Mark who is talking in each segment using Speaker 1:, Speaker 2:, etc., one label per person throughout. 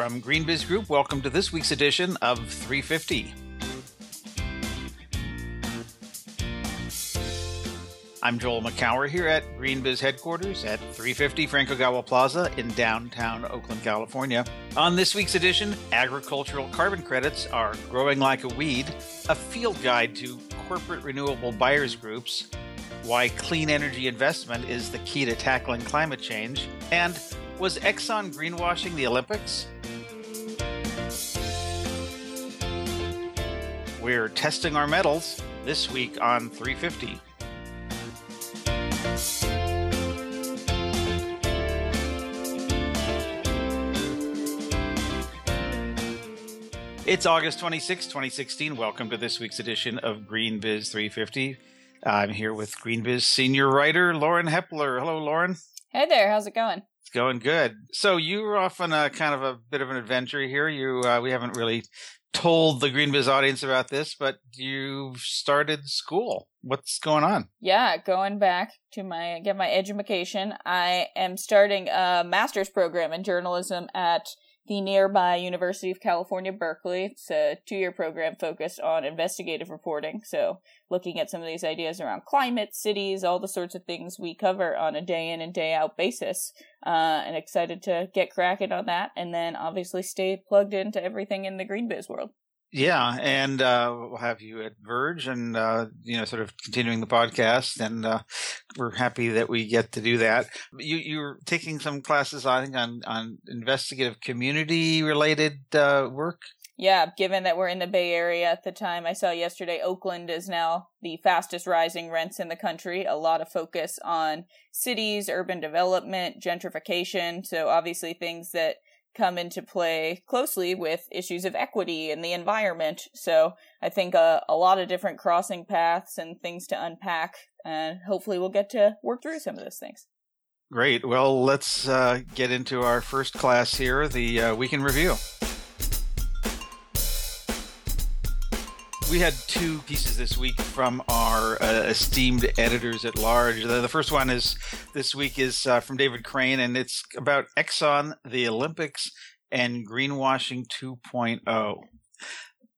Speaker 1: from GreenBiz Group. Welcome to this week's edition of 350. I'm Joel Makower here at GreenBiz headquarters at 350 Frank Ogawa Plaza in downtown Oakland, California. On this week's edition, agricultural carbon credits are growing like a weed, a field guide to corporate renewable buyers groups, why clean energy investment is the key to tackling climate change, and was Exxon greenwashing the Olympics? We're testing our metals this week on 350. It's August 26, 2016. Welcome to this week's edition of GreenBiz 350. I'm here with GreenBiz senior writer Lauren Hepler. Hello, Lauren.
Speaker 2: Hey there, how's it going?
Speaker 1: It's going good. So you were off on a kind of a bit of an adventure here. You uh, we haven't really told the GreenBiz audience about this, but you've started school. What's going on?
Speaker 2: Yeah, going back to my get my education. I am starting a master's program in journalism at the nearby University of California, Berkeley. It's a two year program focused on investigative reporting. So, looking at some of these ideas around climate, cities, all the sorts of things we cover on a day in and day out basis. Uh, and excited to get cracking on that. And then obviously stay plugged into everything in the green biz world.
Speaker 1: Yeah, and uh, we'll have you at Verge, and uh, you know, sort of continuing the podcast, and uh, we're happy that we get to do that. You you're taking some classes, I think, on on investigative community related uh, work.
Speaker 2: Yeah, given that we're in the Bay Area at the time, I saw yesterday Oakland is now the fastest rising rents in the country. A lot of focus on cities, urban development, gentrification. So obviously things that come into play closely with issues of equity and the environment. So I think a lot of different crossing paths and things to unpack, and hopefully we'll get to work through some of those things.
Speaker 1: Great. Well, let's uh, get into our first class here, the uh, week in review. We had two pieces this week from our uh, esteemed editors at large. The, the, first one is this week is uh, from David Crane, and it's about Exxon, the Olympics, and greenwashing 2.0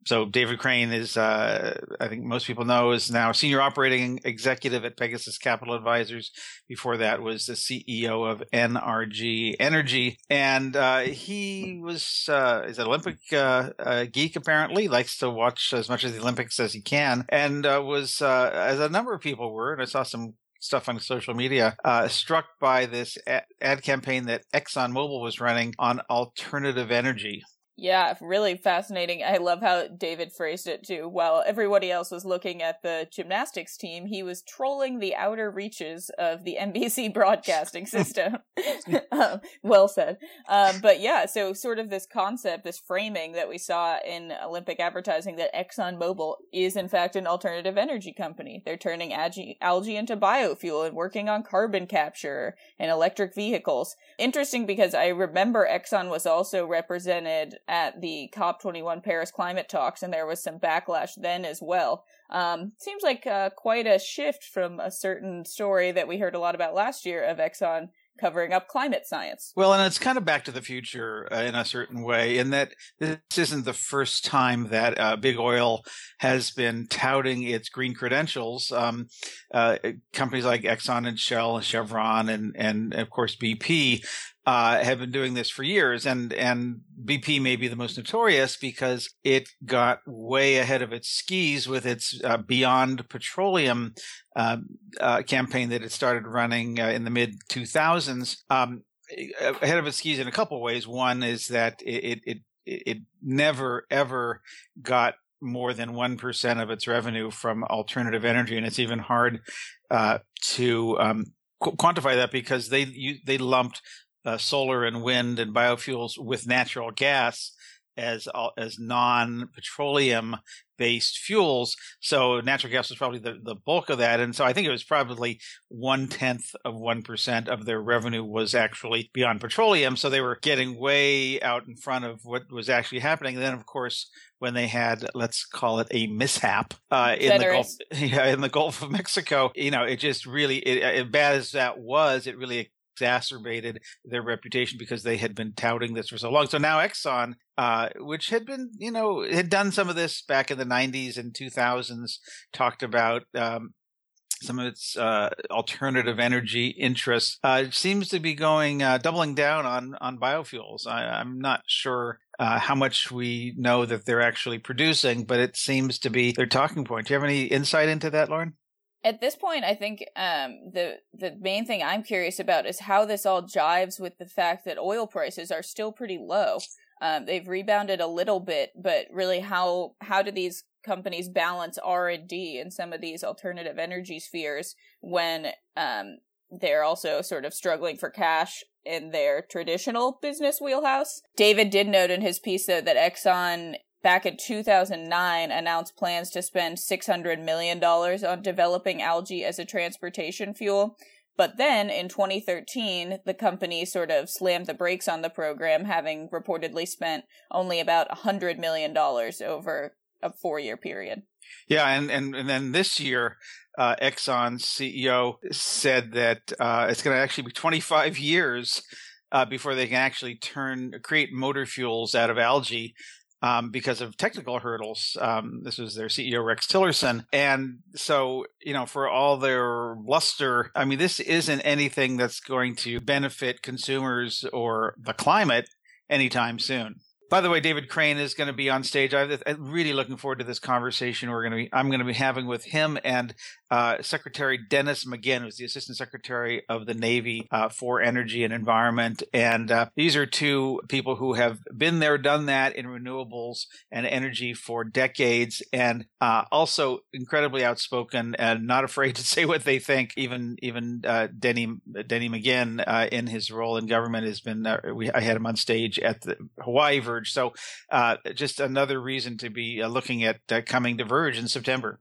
Speaker 1: so David Crane is, uh, I think most people know, is now senior operating executive at Pegasus Capital Advisors. Before that was the CEO of NRG Energy, and uh, he was uh, is an Olympic uh, geek. Apparently, likes to watch as much of the Olympics as he can, and uh, was uh, as a number of people were. And I saw some stuff on social media, uh, struck by this ad, ad campaign that ExxonMobil was running on alternative energy.
Speaker 2: Yeah, really fascinating. I love how David phrased it too. While everybody else was looking at the gymnastics team, he was trolling the outer reaches of the NBC broadcasting system. um, well said. Um, but yeah, so sort of this concept, this framing that we saw in Olympic advertising that ExxonMobil is in fact an alternative energy company. They're turning algae, algae into biofuel and working on carbon capture and electric vehicles. Interesting because I remember Exxon was also represented at the COP21 Paris climate talks, and there was some backlash then as well. Um, seems like uh, quite a shift from a certain story that we heard a lot about last year of Exxon covering up climate science.
Speaker 1: Well, and it's kind of back to the future uh, in a certain way, in that this isn't the first time that uh, big oil has been touting its green credentials. Um, uh, companies like Exxon and Shell, and Chevron, and and of course BP uh, have been doing this for years, and and BP may be the most notorious because it got way ahead of its skis with its uh, Beyond Petroleum uh, uh campaign that it started running uh, in the mid 2000s. Um, ahead of its skis in a couple of ways. One is that it it it, it never ever got more than 1% of its revenue from alternative energy. And it's even hard uh, to um, qu- quantify that because they you, they lumped uh, solar and wind and biofuels with natural gas as as non petroleum based fuels. So natural gas was probably the, the bulk of that. And so I think it was probably one tenth of 1% of their revenue was actually beyond petroleum. So they were getting way out in front of what was actually happening. And then, of course, when they had, let's call it a mishap uh, in the Gulf, yeah, in the Gulf of Mexico, you know, it just really, it, as bad as that was, it really exacerbated their reputation because they had been touting this for so long. So now Exxon, uh, which had been, you know, had done some of this back in the 90s and 2000s, talked about um, some of its uh, alternative energy interests, uh, seems to be going uh, doubling down on on biofuels. I, am not sure uh, how much we know that they're actually producing, but it seems to be their talking point. Do you have any insight into that, Lauren?
Speaker 2: At this point, I think um, the the main thing I'm curious about is how this all jives with the fact that oil prices are still pretty low. Um, they've rebounded a little bit, but really, how how do these companies balance R and D in some of these alternative energy spheres when um, they're also sort of struggling for cash in their traditional business wheelhouse. David did note in his piece though that Exxon back in 2009 announced plans to spend $600 million on developing algae as a transportation fuel. But then in 2013, the company sort of slammed the brakes on the program, having reportedly spent only about $100 million over a four year period.
Speaker 1: Yeah, and, and, and then this year, uh, Exxon's CEO said that uh, it's going to actually be 25 years uh, before they can actually turn create motor fuels out of algae. Um, because of technical hurdles. Um, this was their CEO, Rex Tillerson. And so, you know, for all their bluster, I mean, this isn't anything that's going to benefit consumers or the climate anytime soon. By the way, David Crane is going to be on stage. I'm really looking forward to this conversation. We're going to be, I'm going to be having with him and uh, Secretary Dennis McGinn, who's the Assistant Secretary of the Navy uh, for Energy and Environment. And uh, these are two people who have been there, done that in renewables and energy for decades, and uh, also incredibly outspoken and not afraid to say what they think. Even even uh, Denny Denny McGinn, in his role in government, has been. we, I had him on stage at the Hawaii Verge, so just another reason to be looking at coming to Verge in September.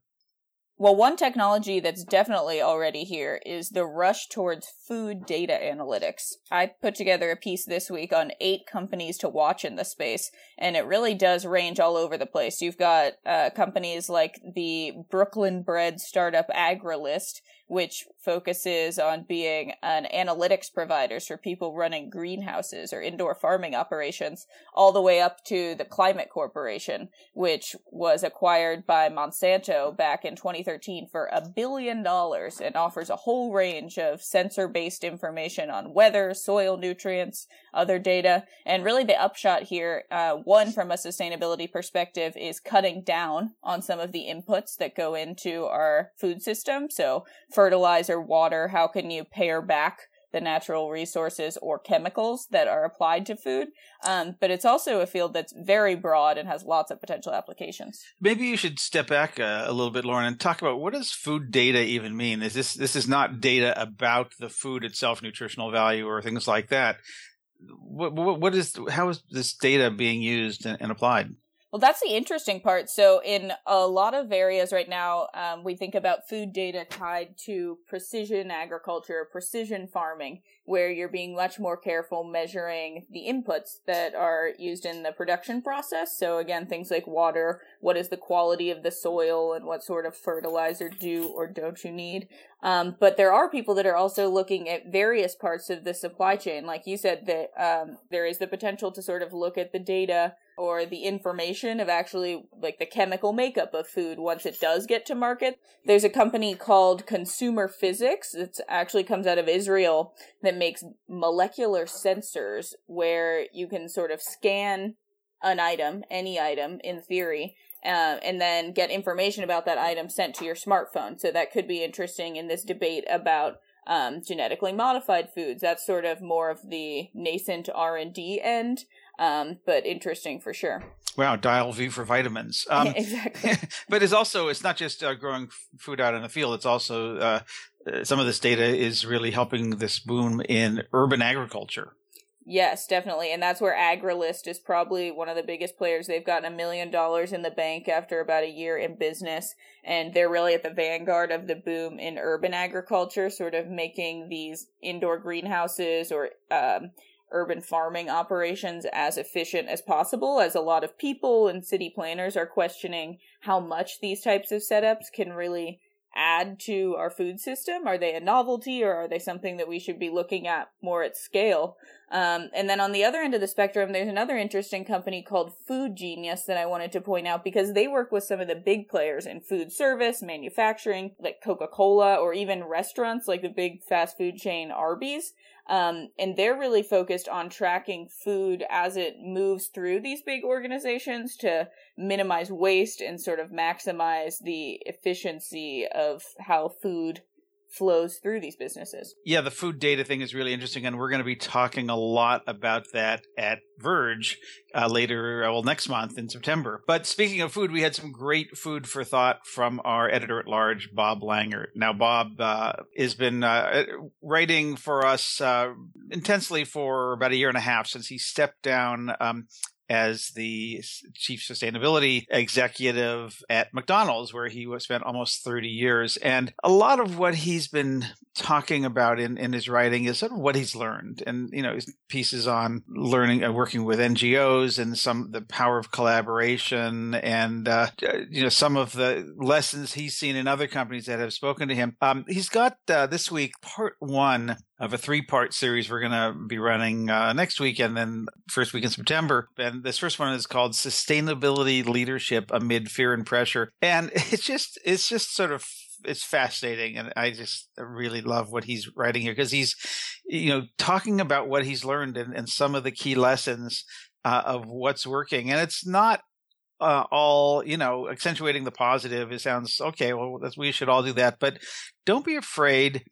Speaker 2: Well, one technology that's definitely already here is the rush towards food data analytics. I put together a piece this week on eight companies to watch in the space, and it really does range all over the place. You've got uh, companies like the Brooklyn bred startup Agrilyst, which focuses on being an analytics providers for people running greenhouses or indoor farming operations, all the way up to the Climate Corporation, which was acquired by Monsanto back in 2013 for a billion dollars and offers a whole range of sensor based information on weather, soil nutrients, other data. And really the upshot here, uh, one from a sustainability perspective is cutting down on some of the inputs that go into our food system. So fertilizer, water, how can you pare back the natural resources or chemicals that are applied to food. Um, but it's also a field that's very broad and has lots of potential applications.
Speaker 1: Maybe you should step back a, a, little bit, Lauren, and talk about what does food data even mean? Is this this is not data about the food itself, nutritional value, or things like that? What, what, what is how is this data being used and, and applied?
Speaker 2: Well, that's the interesting part. So, in a lot of areas right now, um, we think about food data tied to precision agriculture, precision farming, where you're being much more careful measuring the inputs that are used in the production process. So, again, things like water, what is the quality of the soil, and what sort of fertilizer do or don't you need. Um, but there are people that are also looking at various parts of the supply chain. Like you said, that um, there is the potential to sort of look at the data or the information of actually like the chemical makeup of food once it does get to market. There's a company called Consumer Physics. It actually comes out of Israel that makes molecular sensors where you can sort of scan an item, any item in theory, uh, and then get information about that item sent to your smartphone. So that could be interesting in this debate about um, genetically modified foods. That's sort of more of the nascent R and D end um, but interesting for sure.
Speaker 1: Wow, dial V for vitamins. Um,
Speaker 2: exactly.
Speaker 1: but it's also it's not just uh, growing food out in the field. It's also uh, uh, some of this data is really helping this boom in urban agriculture.
Speaker 2: Yes, definitely. And that's where Agrilyst is probably one of the biggest players. They've gotten a million dollars in the bank after about a year in business. And they're really at the vanguard of the boom in urban agriculture, sort of making these indoor greenhouses or um, urban farming operations as efficient as possible, as a lot of people and city planners are questioning how much these types of setups can really add to our food system? Are they a novelty or are they something that we should be looking at more at scale? Um, and then on the other end of the spectrum, there's another interesting company called Food Genius that I wanted to point out because they work with some of the big players in food service, manufacturing, like Coca Cola, or even restaurants like the big fast food chain Arby's. Um, and they're really focused on tracking food as it moves through these big organizations to minimize waste and sort of maximize the efficiency of how food flows through these businesses.
Speaker 1: Yeah, the food data thing is really interesting, and we're going to be talking a lot about that at Verge uh, later, uh, well, next month in September. But speaking of food, we had some great food for thought from our editor at large, Bob Langert. Now, Bob uh, has been uh, writing for us uh, intensely for about a year and a half since he stepped down um, as the chief sustainability executive at McDonald's, where he spent almost 30 years. And a lot of what he's been talking about in, in his writing is sort of what he's learned. And, you know, his pieces on learning, uh, working with NGOs and some, the power of collaboration and, uh, you know, some of the lessons he's seen in other companies that have spoken to him. Um, he's got uh, this week part one of a three part series we're going to be running uh, next week and then first week in September. And this first one is called Sustainability Leadership Amid Fear and Pressure. And it's just, it's just sort of it's fascinating and i just really love what he's writing here because he's you know talking about what he's learned and, and some of the key lessons uh, of what's working and it's not uh, all you know accentuating the positive it sounds okay well we should all do that but don't be afraid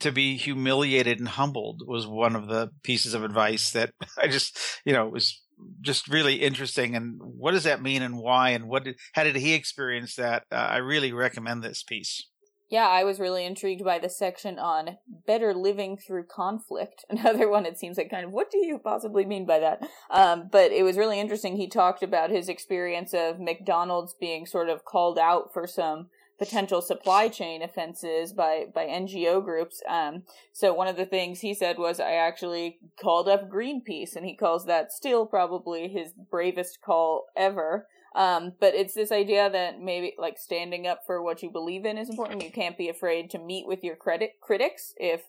Speaker 1: to be humiliated and humbled was one of the pieces of advice that I just, you know, was just really interesting. And what does that mean and why? And what did, how did he experience that? Uh, I really recommend this piece.
Speaker 2: Yeah, I was really intrigued by the section on better living through conflict. Another one, it seems like kind of, what do you possibly mean by that? Um, but it was really interesting. He talked about his experience of McDonald's being sort of called out for some potential supply chain offenses by by NGO groups. Um, so one of the things he said was, I actually called up Greenpeace, and he calls that still probably his bravest call ever. Um, but it's this idea that maybe like standing up for what you believe in is important. You can't be afraid to meet with your credit critics if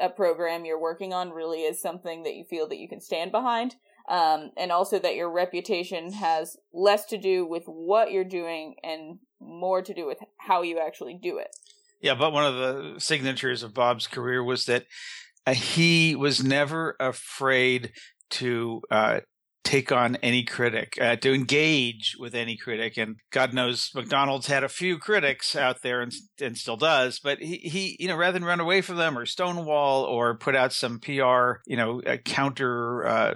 Speaker 2: a program you're working on really is something that you feel that you can stand behind um, and also that your reputation has less to do with what you're doing and more to do with how you actually do it.
Speaker 1: Yeah, but one of the signatures of Bob's career was that uh, he was never afraid to uh, take on any critic, uh, to engage with any critic. And God knows McDonald's had a few critics out there and, and still does, but he, he, you know, rather than run away from them or stonewall or put out some PR, you know, counter, uh,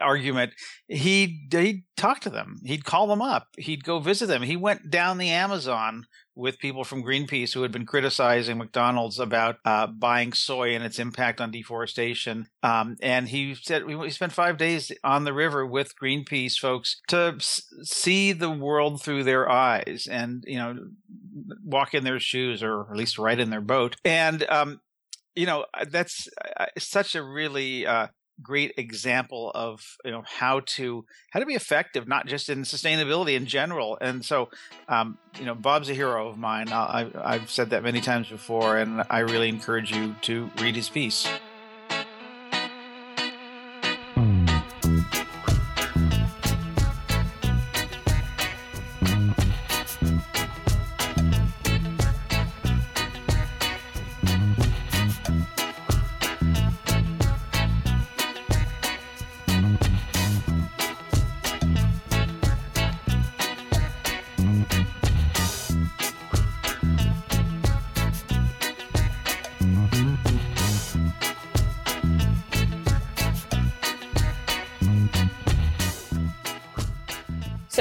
Speaker 1: argument, he'd, he'd talk to them. He'd call them up. He'd go visit them. He went down the Amazon with people from Greenpeace who had been criticizing McDonald's about uh, buying soy and its impact on deforestation. Um, and he said we spent five days on the river with Greenpeace folks to see the world through their eyes and, you know, walk in their shoes or at least ride in their boat. And, um, you know, that's uh, such a really uh, great example of you know how to how to be effective not just in sustainability in general. And so um, you know bob's a hero of mine. I, i've said that many times before and i really encourage you to read his piece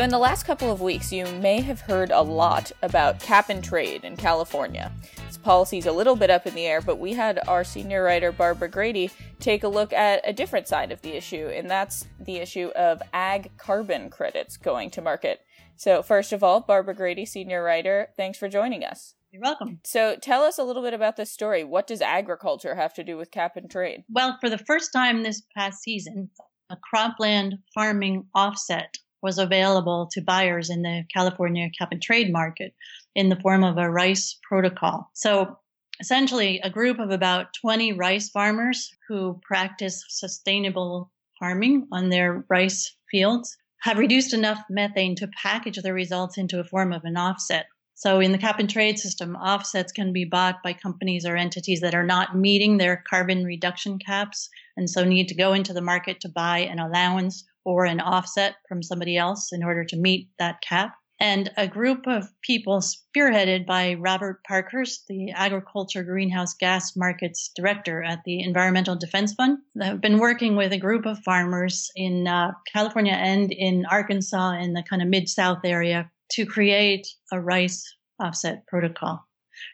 Speaker 2: in the last couple of weeks, you may have heard a lot about cap and trade in California. This policy's a little bit up in the air, but we had our senior writer, Barbara Grady, take a look at a different side of the issue, and that's the issue of ag carbon credits going to market. So, first of all, Barbara Grady, senior writer, thanks for joining us.
Speaker 3: You're welcome.
Speaker 2: So, tell us a little bit about this story. What does agriculture have to do with cap and trade?
Speaker 3: Well, for the first time this past season, a cropland farming offset was available to buyers in the California cap and trade market. in the form of a rice protocol. So essentially a group of about 20 rice farmers who practice sustainable farming on their rice fields have reduced enough methane to package the results into a form of an offset. So in the cap and trade system, offsets can be bought by companies or entities that are not meeting their carbon reduction caps and so need to go into the market to buy an allowance or an offset from somebody else in order to meet that cap. And a group of people spearheaded by Robert Parkhurst, the agriculture greenhouse gas markets director at the Environmental Defense Fund, have been working with a group of farmers in uh, California and in Arkansas in the kind of mid South area to create a rice offset protocol.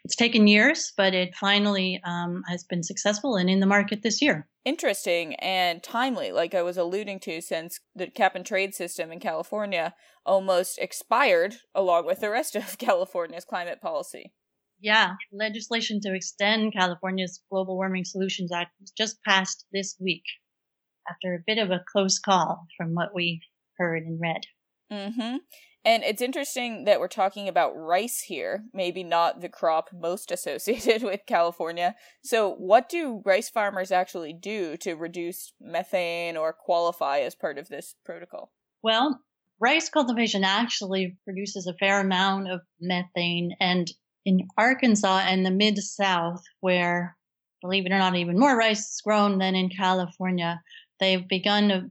Speaker 3: It's taken years, but it finally um, has been successful and in the market this year
Speaker 2: interesting and timely, like I was alluding to, since the cap and trade system in California almost expired along with the rest of California's climate policy.
Speaker 3: Yeah, legislation to extend California's Global Warming Solutions Act was just passed this week after a bit of a close call from what we heard and read.
Speaker 2: Mm-hmm. And it's interesting that we're talking about rice here, maybe not the crop most associated with California. So, what do rice farmers actually do to reduce methane or qualify as part of this protocol?
Speaker 3: Well, rice cultivation actually produces a fair amount of methane. And in Arkansas and the mid South, where, believe it or not, even more rice is grown than in California, they've begun a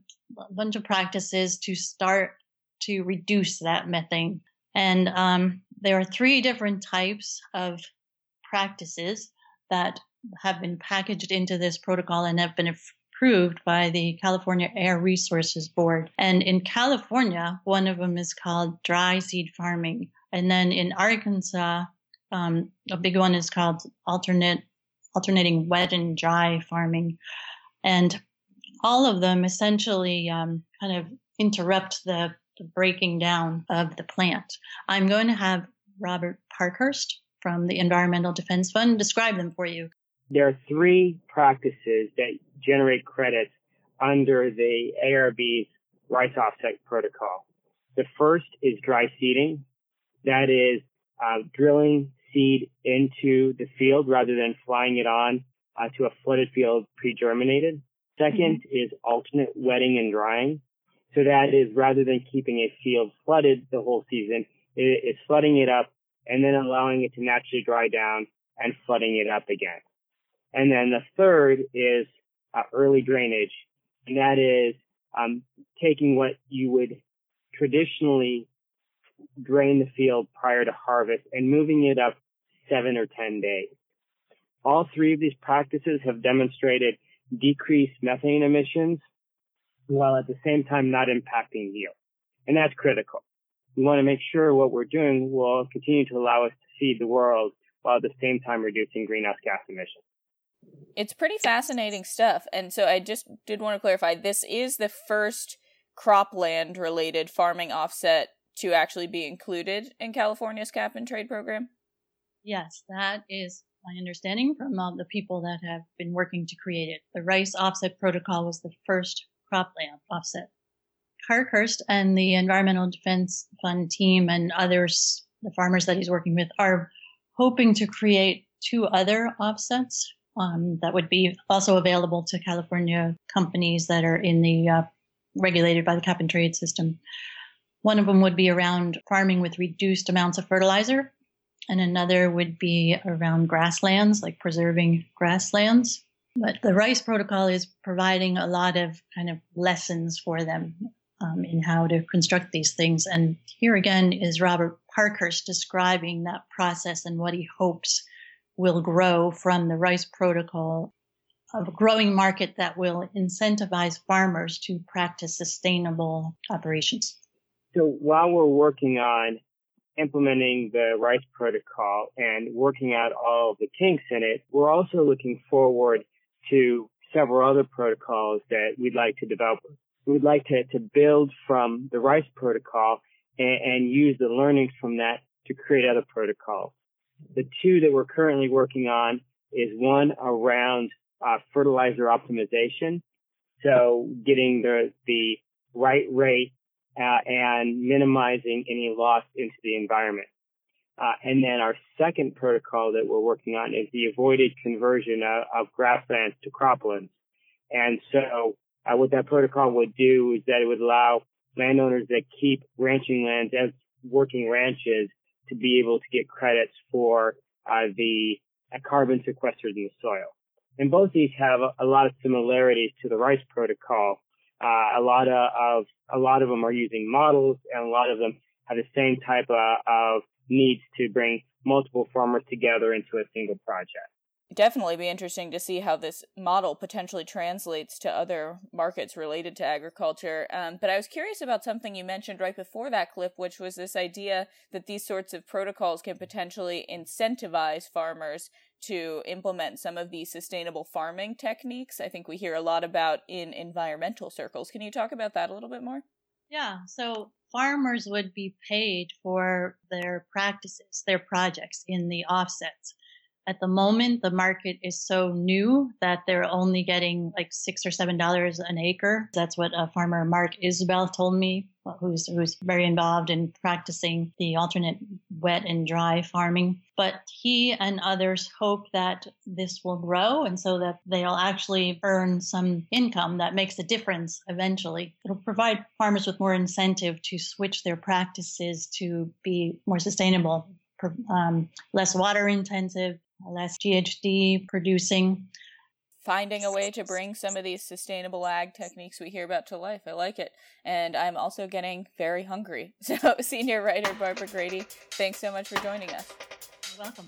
Speaker 3: bunch of practices to start to reduce that methane. And um, there are three different types of practices that have been packaged into this protocol and have been approved by the California Air Resources Board. And in California, one of them is called dry seed farming. And then in Arkansas, um, a big one is called alternate alternating wet and dry farming. And all of them essentially um, kind of interrupt the the breaking down of the plant. I'm going to have Robert Parkhurst from the Environmental Defense Fund describe them for you.
Speaker 4: There are three practices that generate credits under the ARB's rice offset protocol. The first is dry seeding. That is uh, drilling seed into the field rather than flying it on uh, to a flooded field pre-germinated. 2nd mm-hmm. is alternate wetting and drying. So that is rather than keeping a field flooded the whole season, it's flooding it up and then allowing it to naturally dry down and flooding it up again. And then the third is uh, early drainage, and that is um, taking what you would traditionally drain the field prior to harvest and moving it up seven or ten days. All three of these practices have demonstrated decreased methane emissions while at the same time not impacting yield. And that's critical. We want to make sure what we're doing will continue to allow us to feed the world while at the same time reducing greenhouse gas emissions.
Speaker 2: It's pretty fascinating stuff. And so I just did want to clarify this is the first cropland related farming offset to actually be included in California's cap and trade program?
Speaker 3: Yes, that is my understanding from uh, the people that have been working to create it. The rice offset protocol was the first cropland offset. Parkhurst and the Environmental Defense Fund team and others, the farmers that he's working with, are hoping to create two other offsets um, that would be also available to California companies that are in the uh, regulated by the cap and trade system. One of them would be around farming with reduced amounts of fertilizer, and another would be around grasslands, like preserving grasslands. But the RICE protocol is providing a lot of kind of lessons for them um, in how to construct these things. And here again is Robert Parkhurst describing that process and what he hopes will grow from the rice protocol of a growing market that will incentivize farmers to practice sustainable operations.
Speaker 4: So while we're working on implementing the rice protocol and working out all the kinks in it, we're also looking forward to several other protocols that we'd like to develop. We'd like to, to build from the RICE protocol and, and use the learnings from that to create other protocols. The two that we're currently working on is one around uh, fertilizer optimization. So getting the, the right rate uh, and minimizing any loss into the environment. Uh, and then our second protocol that we're working on is the avoided conversion of, of grasslands to croplands. And so uh, what that protocol would do is that it would allow landowners that keep ranching lands as working ranches to be able to get credits for uh, the uh, carbon sequestered in the soil. And both these have a, a lot of similarities to the rice protocol. Uh, a lot of, of, a lot of them are using models, and a lot of them have the same type of, of needs to bring multiple farmers together into a single project
Speaker 2: definitely be interesting to see how this model potentially translates to other markets related to agriculture. Um, but I was curious about something you mentioned right before that clip, which was this idea that these sorts of protocols can potentially incentivize farmers to implement some of these sustainable farming techniques. I think we hear a lot about in environmental circles. Can you talk about that a little bit more?
Speaker 3: Yeah, so farmers would be paid for their practices, their projects in the offsets at the moment the market is so new that they're only getting like six or seven dollars an acre. That's what uh, farmer mark Isbell told me who's who's very involved in practicing the alternate wet and dry farming. But he and others hope that this will grow and so that they'll actually earn some income that makes a difference eventually. It'll provide farmers with more incentive to switch their practices to be more sustainable um, less water intensive less GHG producing.
Speaker 2: Finding a way to bring some of these sustainable ag techniques we hear about to life. I like it. And I'm also getting very hungry. So, senior writer Barbara Grady, thanks so much for joining us.
Speaker 3: You're welcome.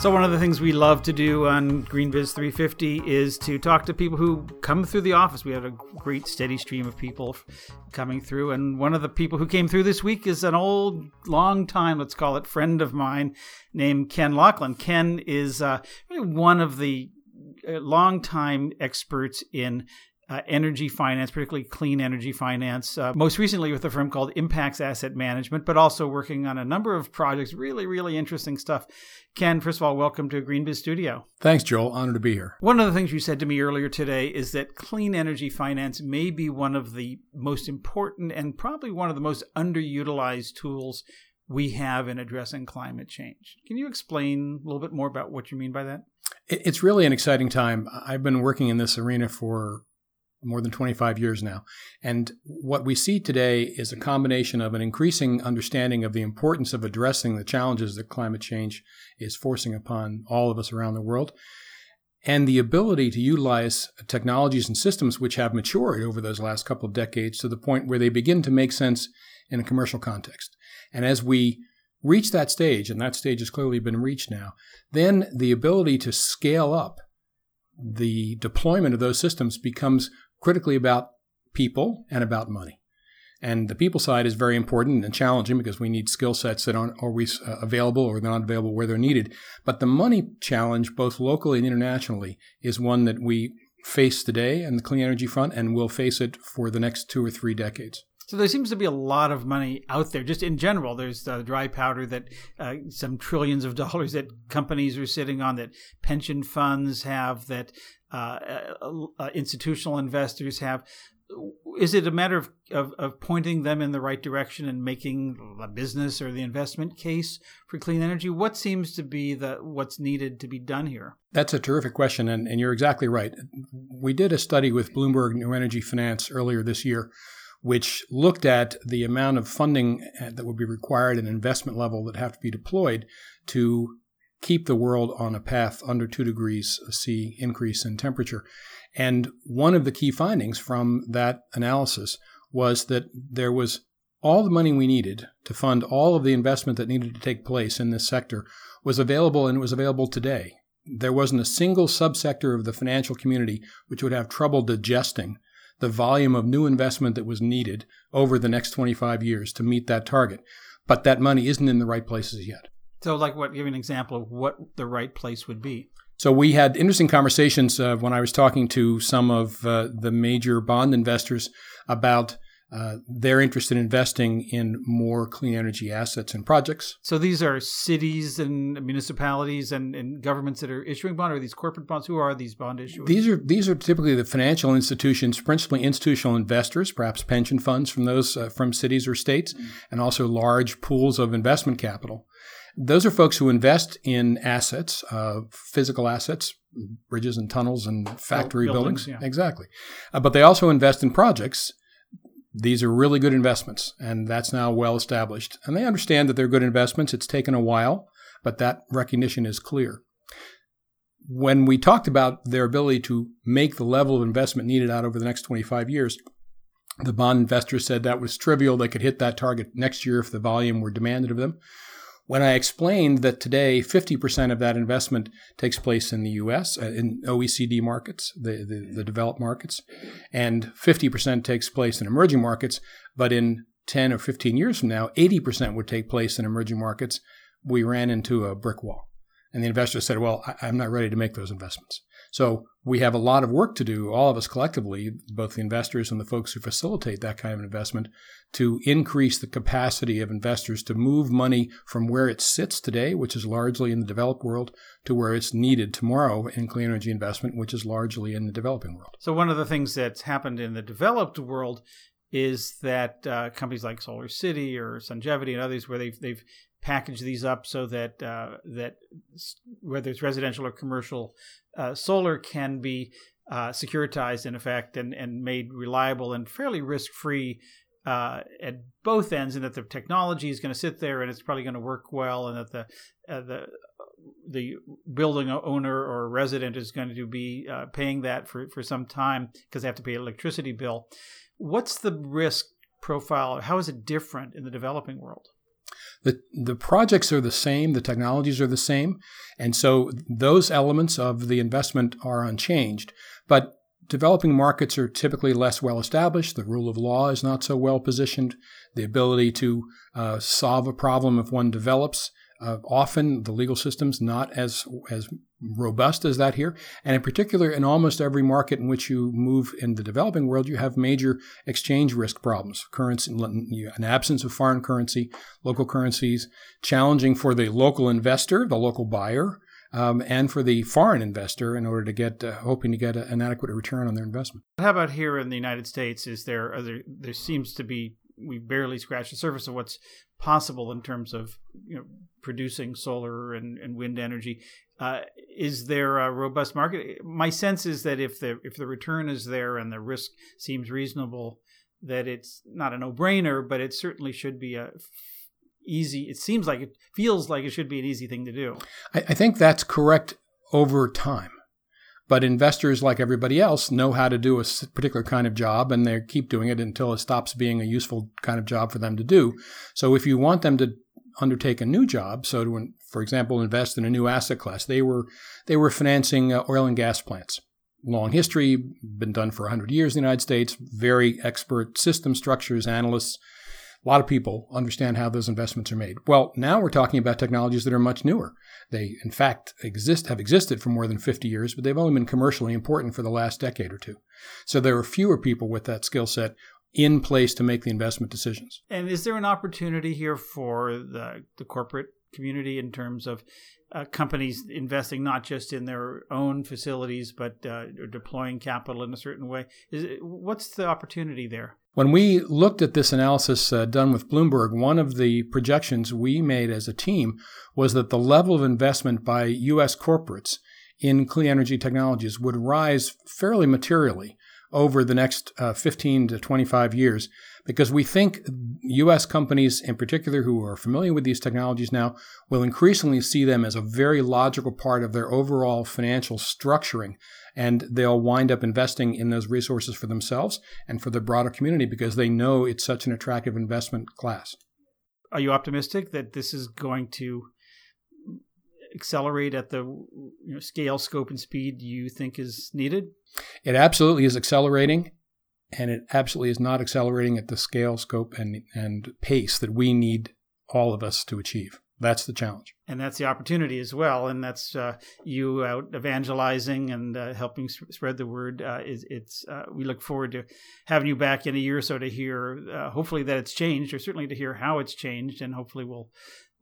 Speaker 5: So one of the things we love to do on GreenBiz 350 is to talk to people who come through the office. We have a great steady stream of people coming through, and one of the people who came through this week is an old, long time, let's call it, friend of mine named Ken Locklin. Ken is uh, one of the uh, long-time experts in uh, energy finance, particularly clean energy finance, uh, most recently with a firm called Impax Asset Management, but also working on a number of projects. Really, really interesting stuff. Ken, first of all, welcome to GreenBiz Studio.
Speaker 6: Thanks, Joel. Honored to be here.
Speaker 5: One of the things you said to me earlier today is that clean energy finance may be one of the most important and probably one of the most underutilized tools we have in addressing climate change. Can you explain a little bit more about what you mean by that?
Speaker 6: It's really an exciting time. I've been working in this arena for more than 25 years now. And what we see today is a combination of an increasing understanding of the importance of addressing the challenges that climate change is forcing upon all of us around the world, and the ability to utilize technologies and systems which have matured over those last couple of decades to the point where they begin to make sense in a commercial context. And as we reach that stage, and that stage has clearly been reached now, then the ability to scale up the deployment of those systems becomes critically about people and about money. And the people side is very important and challenging because we need skill sets that aren't always uh, available or they're not available where they're needed. But the money challenge, both locally and internationally, is one that we face today on the clean energy front and will face it for the next two or three decades.
Speaker 5: So there seems to be a lot of money out there, just in general. There's uh, dry powder that uh, some trillions of dollars that companies are sitting on, that pension funds have, that uh, uh, uh, institutional investors have. Is it a matter of, of, of, pointing them in the right direction and making the business or the investment case for clean energy? What seems to be the what's needed to be done here?
Speaker 6: That's a terrific question, and, and you're exactly right. We did a study with Bloomberg New Energy Finance earlier this year, which looked at the amount of funding uh, that would be required and investment level that have to be deployed to keep the world on a path under two degrees C increase in temperature. And one of the key findings from that analysis was that there was all the money we needed to fund all of the investment that needed to take place in this sector was available and it was available today. There wasn't a single subsector of the financial community which would have trouble digesting the volume of new investment that was needed over the next 25 years to meet that target. but that money isn't in the right places yet.
Speaker 5: So, like, what? Give me an example of what the right place would be.
Speaker 6: So we had interesting conversations uh, when I was talking to some of uh, the major bond investors about uh, their interest in investing in more clean energy assets and projects.
Speaker 5: So these are cities and municipalities and, and governments that are issuing bonds, or these corporate bonds? Who are these bond issuers?
Speaker 6: These are these are typically the financial institutions, principally institutional investors, perhaps pension funds from those uh, from cities or states, mm-hmm. and also large pools of investment capital. Those are folks who invest in assets, uh, physical assets, bridges and tunnels and factory buildings. buildings. Yeah. Exactly. Uh, but they also invest in projects these are really good investments, and that's now well established. And they understand that they're good investments. It's taken a while, but that recognition is clear. When we talked about their ability to make the level of investment needed out over the next 25 years, the bond investors said that was trivial. They could hit that target next year if the volume were demanded of them. When I explained that today 50% of that investment takes place in the US, uh, in OECD markets, the, the, the developed markets, and 50% takes place in emerging markets, but in 10 or 15 years from now, 80% would take place in emerging markets, we ran into a brick wall. And the investor said, Well, I, am not ready to make those investments. So we have a lot of work to do, all of us collectively, both the investors and the folks who facilitate that kind of investment, to increase the capacity of investors to move money from where it sits today, which is largely in the developed world, to where it's needed tomorrow in clean energy investment, which is largely in the developing world.
Speaker 5: So, one of the things that's happened in the developed world is that uh, companies like Solar City or Sungevity and others, where they've they've packaged these up so that uh, that whether it's residential or commercial uh, solar can be uh, securitized in effect and, and made reliable and fairly risk free uh, at both ends, and that the technology is going to sit there and it's probably going to work well, and that the uh, the the building owner or resident is going to be paying that for, for some time because they have to pay an electricity bill. What's the risk profile? How is it different in the developing world?
Speaker 6: The, the projects are the same, the technologies are the same, and so those elements of the investment are unchanged. But developing markets are typically less well established. The rule of law is not so well positioned. The ability to uh, solve a problem if one develops uh, often the legal system's not as as robust as that here, and in particular, in almost every market in which you move in the developing world, you have major exchange risk problems. Currency, an absence of foreign currency, local currencies, challenging for the local investor, the local buyer, um, and for the foreign investor in order to get uh, hoping to get a, an adequate return on their investment.
Speaker 5: How about here in the United States? Is there there seems to be we barely scratched the surface of what's possible in terms of you know producing solar and, and wind energy. Uh, is there a robust market? My sense is that if the if the return is there and the risk seems reasonable, that it's not a no brainer, but it certainly should be a easy. It seems like it feels like it should be an easy thing to do.
Speaker 6: I, I think that's correct over time. But investors, like everybody else, know how to do a particular kind of job and they keep doing it until it stops being a useful kind of job for them to do. So if you want them to undertake a new job, so to, for example, invest in a new asset class, they were, they were financing uh, oil and gas plants. Long history, been done for 100 years in the United States, very expert system structures, analysts, a lot of people understand how those investments are made. Well, now we're talking about technologies that are much newer. They, in fact, exist have existed for more than 50 years, but they've only been commercially important for the last decade or two. So there are fewer people with that skill set in place to make the investment decisions.
Speaker 5: And is there an opportunity here for the, the corporate community in terms of uh, companies investing not just in their own facilities but uh, deploying capital in a certain way? It, what's the opportunity there?
Speaker 6: When we looked at this analysis uh, done with Bloomberg, one of the projections we made as a team was that the level of investment by U.S. corporates in clean energy technologies would rise fairly materially over the next uh, 15 to 25 years because we think U.S. companies, in particular, who are familiar with these technologies now, will increasingly see them as a very logical part of their overall financial structuring. And they'll wind up investing in those resources for themselves and for the broader community because they know it's such an attractive investment class.
Speaker 5: Are you optimistic that this is going to accelerate at the you know, scale, scope, and speed you think is needed?
Speaker 6: It absolutely is accelerating and it absolutely is not accelerating at the scale, scope, and, and pace that we need all of us to achieve. That's the challenge.
Speaker 5: And that's the opportunity as well. And that's uh, you out evangelizing and uh, helping sp- spread the word. Uh, is it's uh, we look forward to having you back in a year or so to hear, uh, hopefully that it's changed, or certainly to hear how it's changed, and hopefully we'll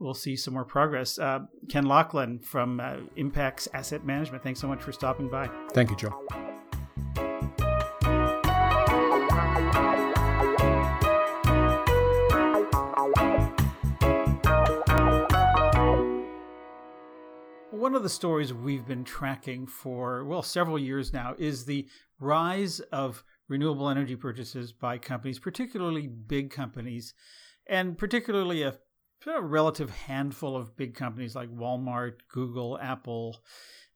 Speaker 5: we'll see some more progress. Uh, Ken Locklin from Impax Asset Management. Thanks so much for stopping by.
Speaker 6: Thank you, Joe.
Speaker 5: One of the stories we've been tracking for, well, several years now is the rise of renewable energy purchases by companies, particularly big companies, and particularly a, a relative handful of big companies like Walmart, Google, Apple.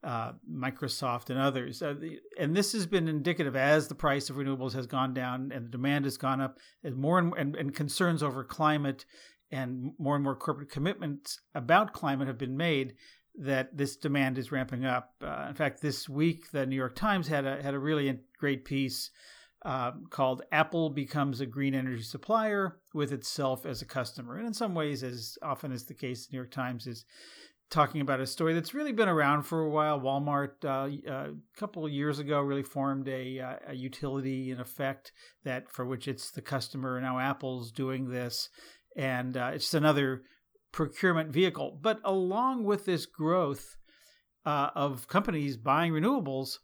Speaker 5: Uh, Microsoft and others. Uh, the, and this has been indicative as the price of renewables has gone down and the demand has gone up, and more and, and, and concerns over climate and more and more corporate commitments about climate have been made that this demand is ramping up. Uh, in fact, this week the New York Times had a had a really great piece uh, called "Apple becomes a green energy supplier with itself as a customer," and in some ways, as often is the case, the New York Times is talking about a story that's really been around for a while. Walmart, uh, uh a couple of years ago, really formed a, uh, a utility in effect that for which it's the customer. Now Apple's doing this, and uh, it's another procurement vehicle. But along with this growth uh, of companies buying renewables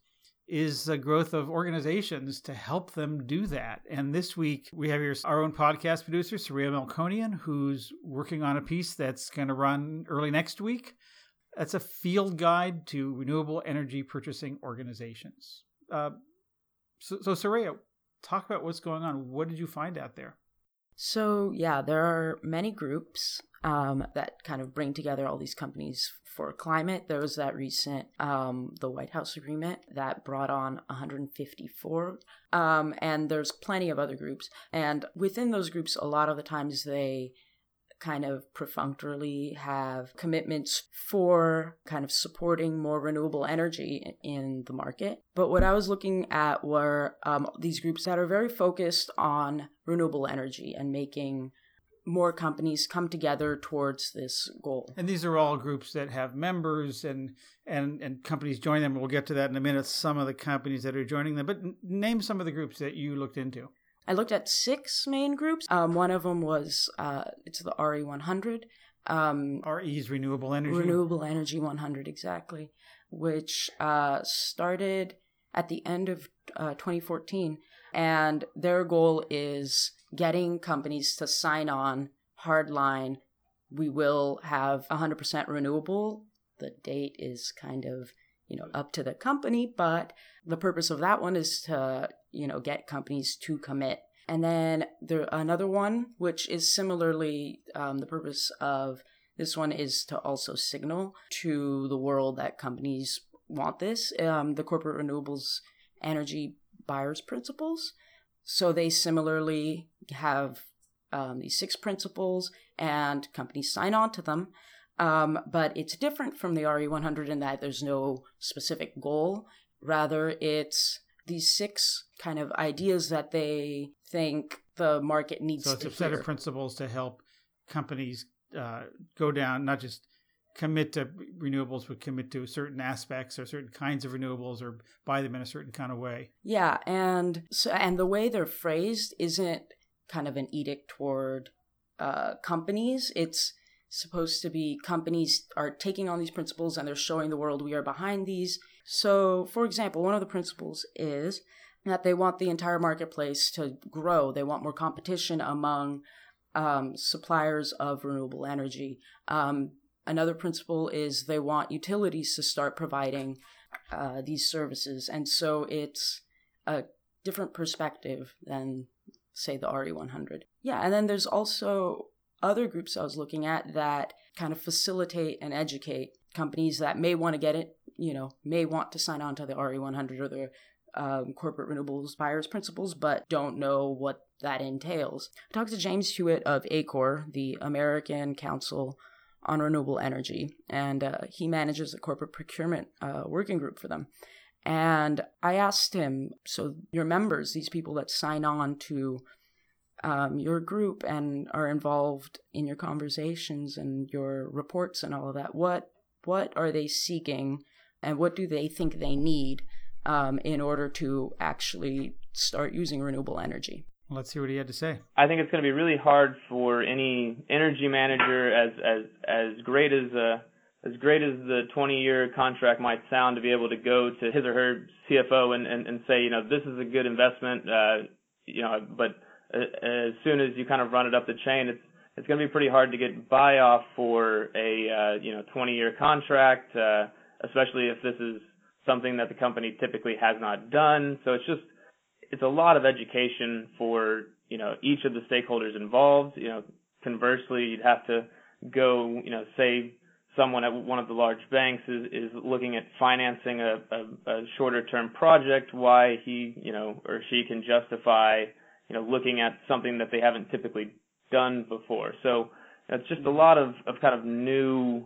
Speaker 5: is the growth of organizations to help them do that. And this week we have here our own podcast producer, Saria Melkonian, who's working on a piece that's going to run early next week. That's a field guide to renewable energy purchasing organizations. Uh, so, so Saria, talk about what's going on. What did you find out there?
Speaker 7: So, yeah, there are many groups um, that kind of bring together all these companies for climate. There was that recent um, the White House agreement that brought on 154, um, and there's plenty of other groups. And within those groups, a lot of the times they kind of perfunctorily have commitments for kind of supporting more renewable energy in the market. But what I was looking at were um, these groups that are very focused on renewable energy and making more companies come together towards this goal.
Speaker 5: And these are all groups that have members and and and companies join them. We'll get to that in a minute. Some of the companies that are joining them, but name some of the groups that you looked into.
Speaker 7: I looked at six main groups. Um, one of them was uh, it's the RE 100.
Speaker 5: Um, RE is renewable energy.
Speaker 7: Renewable energy 100 exactly, which uh, started at the end of uh, 2014, and their goal is getting companies to sign on hardline. We will have 100% renewable. The date is kind of you know up to the company, but the purpose of that one is to you know get companies to commit. And then there another one which is similarly um, the purpose of this one is to also signal to the world that companies want this. Um, the corporate renewables energy buyers principles. So they similarly have um, these six principles, and companies sign on to them. Um, but it's different from the RE100 in that there's no specific goal. Rather, it's these six kind of ideas that they think the market needs
Speaker 5: so it's
Speaker 7: to
Speaker 5: a set of principles to help companies uh, go down, not just commit to renewables, but commit to certain aspects or certain kinds of renewables or buy them in a certain kind of way.
Speaker 7: Yeah, and so and the way they're phrased isn't kind of an edict toward uh, companies. It's supposed to be companies are taking on these principles and they're showing the world we are behind these. So, for example, one of the principles is that they want the entire marketplace to grow. They want more competition among um, suppliers of renewable energy. Um, Another principle is they want utilities to start providing uh, these services. And so it's a different perspective than, say, the RE100. Yeah, and then there's also other groups I was looking at that kind of facilitate and educate companies that may want to get it, you know, may want to sign on to the RE100 or the um, corporate renewables buyers principles, but don't know what that entails. I talked to James Hewitt of ACORE, the American Council on renewable energy, and uh, he manages a corporate procurement uh, working group for them. And I asked him, so your members, these people that sign on to um, your group and are involved in your conversations and your reports and all of that, what what are they seeking, and what do they think they need um, in order to actually start using renewable energy?
Speaker 5: Let's see what he had to say.
Speaker 8: I think it's going to be really hard for any energy manager, as as as great as uh, as great as the 20 year contract might sound, to be able to go to his or her CFO and and, and say, you know, this is a good investment, uh, you know, but as soon as you kind of run it up the chain, it's it's going to be pretty hard to get buy off for a uh, you know 20 year contract, uh, especially if this is something that the company typically has not done. So it's just it's a lot of education for you know each of the stakeholders involved. You know, conversely, you'd have to go you know say someone at one of the large banks is is looking at financing a, a, a shorter term project, why he you know or she can justify you know looking at something that they haven't typically done before. So it's just a lot of, of kind of new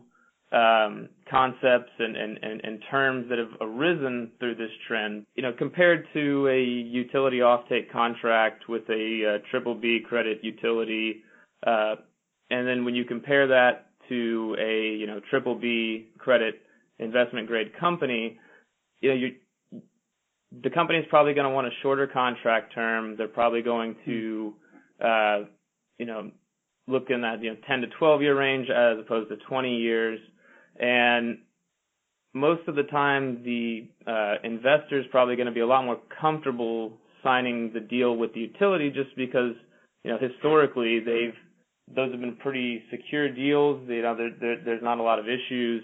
Speaker 8: um, concepts and, and, and, and, terms that have arisen through this trend. You know, compared to a utility offtake contract with a uh, triple B credit utility, uh, and then when you compare that to a you know triple B credit investment grade company, you know you the company is probably going to want a shorter contract term. They're probably going to uh, you know look in that you know 10 to 12 year range as opposed to 20 years and most of the time, the uh, investor is probably going to be a lot more comfortable signing the deal with the utility just because, you know, historically they've those have been pretty secure deals. You know, there, there, there's not a lot of issues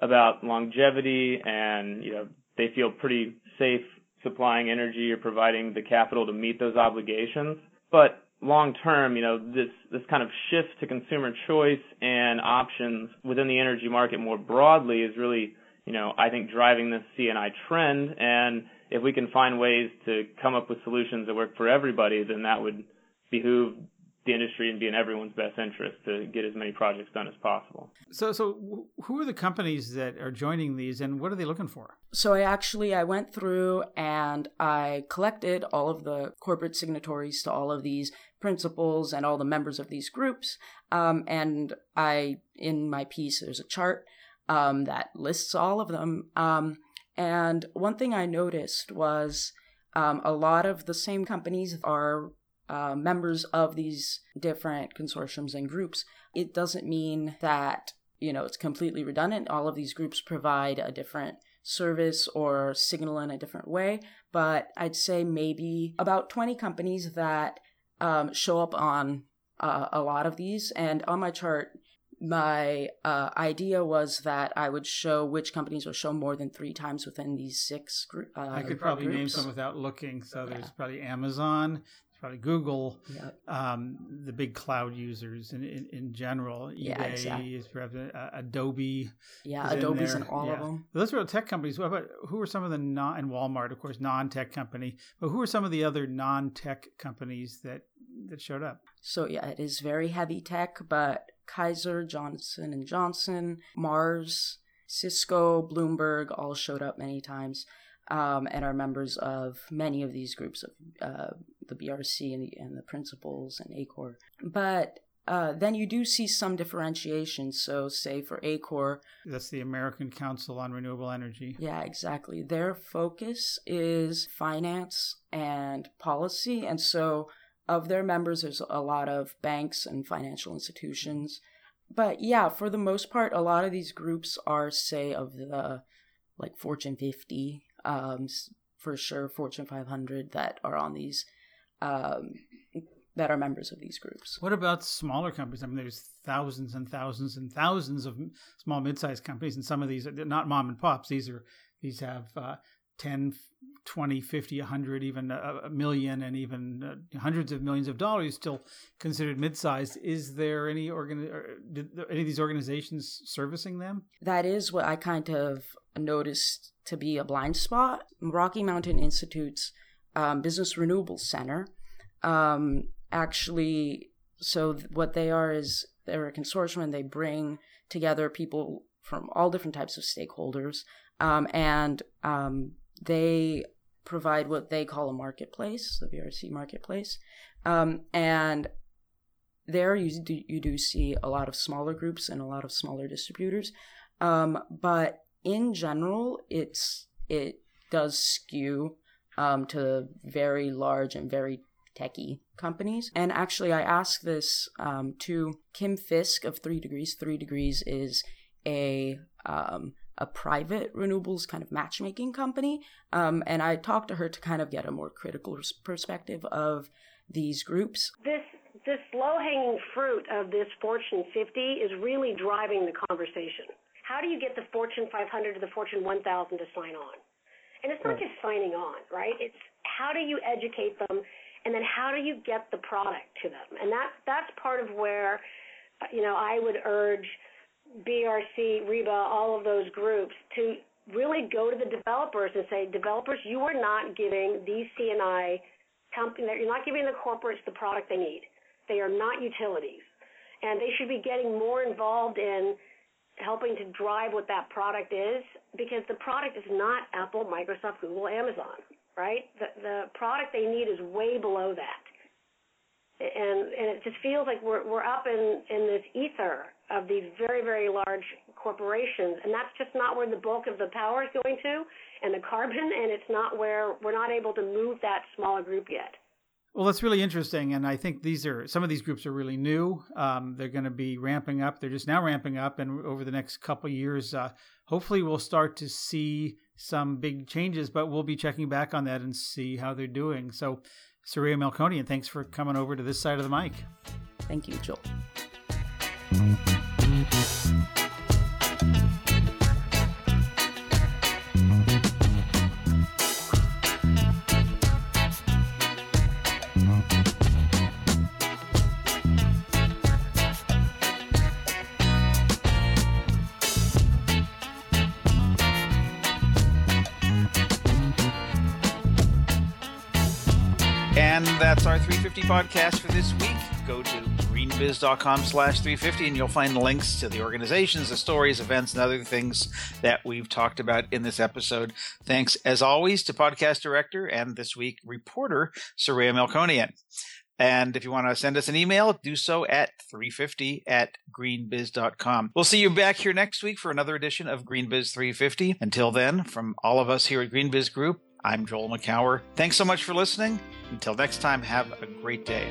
Speaker 8: about longevity, and you know they feel pretty safe supplying energy or providing the capital to meet those obligations. But long term, you know, this this kind of shift to consumer choice and options within the energy market more broadly is really, you know, I think driving this C&I trend. And if we can find ways to come up with solutions that work for everybody, then that would behoove the industry and be in everyone's best interest to get as many projects done as possible.
Speaker 5: So, so who are the companies that are joining these, and what are they looking for?
Speaker 7: So, I actually I went through and I collected all of the corporate signatories to all of these principles and all the members of these groups, um, and I in my piece there's a chart um, that lists all of them. Um, and one thing I noticed was um, a lot of the same companies are uh, members of these different consortiums and groups. It doesn't mean that you know it's completely redundant. All of these groups provide a different service or signal in a different way, but I'd say maybe about 20 companies that um, show up on uh, a lot of these. And on my chart, my uh, idea was that I would show which companies will show more than three times within these six groups. Uh,
Speaker 5: I could probably groups. name some without looking. So there's yeah. probably Amazon, probably Google, yep. um, the big cloud users in, in, in general.
Speaker 7: Yeah, exactly.
Speaker 5: is perhaps uh, Adobe.
Speaker 7: Yeah, Adobe's in, in all yeah. of them.
Speaker 5: Those are tech companies. What about who are some of the non and Walmart, of course, non-tech company. But who are some of the other non-tech companies that that showed up?
Speaker 7: So yeah, it is very heavy tech, but Kaiser, Johnson and Johnson, Mars, Cisco, Bloomberg all showed up many times um, and are members of many of these groups of uh, the BRC and the, and the principles and ACORE. But uh, then you do see some differentiation. So, say for ACORE,
Speaker 5: that's the American Council on Renewable Energy.
Speaker 7: Yeah, exactly. Their focus is finance and policy. And so, of their members, there's a lot of banks and financial institutions. But yeah, for the most part, a lot of these groups are, say, of the like Fortune 50 um, for sure Fortune 500 that are on these um, that are members of these groups.
Speaker 5: What about smaller companies? I mean, there's thousands and thousands and thousands of small, mid-sized companies, and some of these are not mom and pops. These are these have uh, 10, 20, 50, 100, even a, a million, and even uh, hundreds of millions of dollars still considered mid-sized. Is there any organ? Did any of these organizations servicing them?
Speaker 7: That is what I kind of noticed to be a blind spot. Rocky Mountain Institute's um, Business Renewables Center um, actually, so what they are is they're a consortium and they bring together people from all different types of stakeholders, um, and um, they provide what they call a marketplace, the BRC marketplace. Um, and there you do, you do see a lot of smaller groups and a lot of smaller distributors. Um, but in general, it's it does skew um, to very large and very techy companies. And actually, I asked this um, to Kim Fisk of Three Degrees. Three Degrees is a um, a private renewables kind of matchmaking company, um, and I talked to her to kind of get a more critical perspective of these groups.
Speaker 9: This this low hanging fruit of this Fortune 50 is really driving the conversation. How do you get the Fortune 500 to the Fortune 1000 to sign on? And it's not just signing on, right? It's how do you educate them, and then how do you get the product to them? And that that's part of where, you know, I would urge BRC, REBA, all of those groups to really go to the developers and say, developers, you are not giving these C&I company, you're not giving the corporates the product they need. They are not utilities. And they should be getting more involved in helping to drive what that product is because the product is not Apple, Microsoft, Google, Amazon, right? The, the product they need is way below that. And, and it just feels like we're, we're up in, in this ether of these very, very large corporations. And that's just not where the bulk of the power is going to and the carbon. And it's not where we're not able to move that smaller group yet.
Speaker 5: Well, that's really interesting, and I think these are some of these groups are really new. Um, they're going to be ramping up. They're just now ramping up, and over the next couple years, uh, hopefully, we'll start to see some big changes. But we'll be checking back on that and see how they're doing. So, Saraya Melkonian, thanks for coming over to this side of the mic.
Speaker 7: Thank you, Joel.
Speaker 1: Podcast for this week. Go to greenbiz.com slash 350 and you'll find links to the organizations, the stories, events, and other things that we've talked about in this episode. Thanks, as always, to podcast director and this week reporter, Saraya Melkonian. And if you want to send us an email, do so at 350 at greenbiz.com. We'll see you back here next week for another edition of Greenbiz 350. Until then, from all of us here at Greenbiz Group, I'm Joel Makower. Thanks so much for listening. Until next time, have a great day.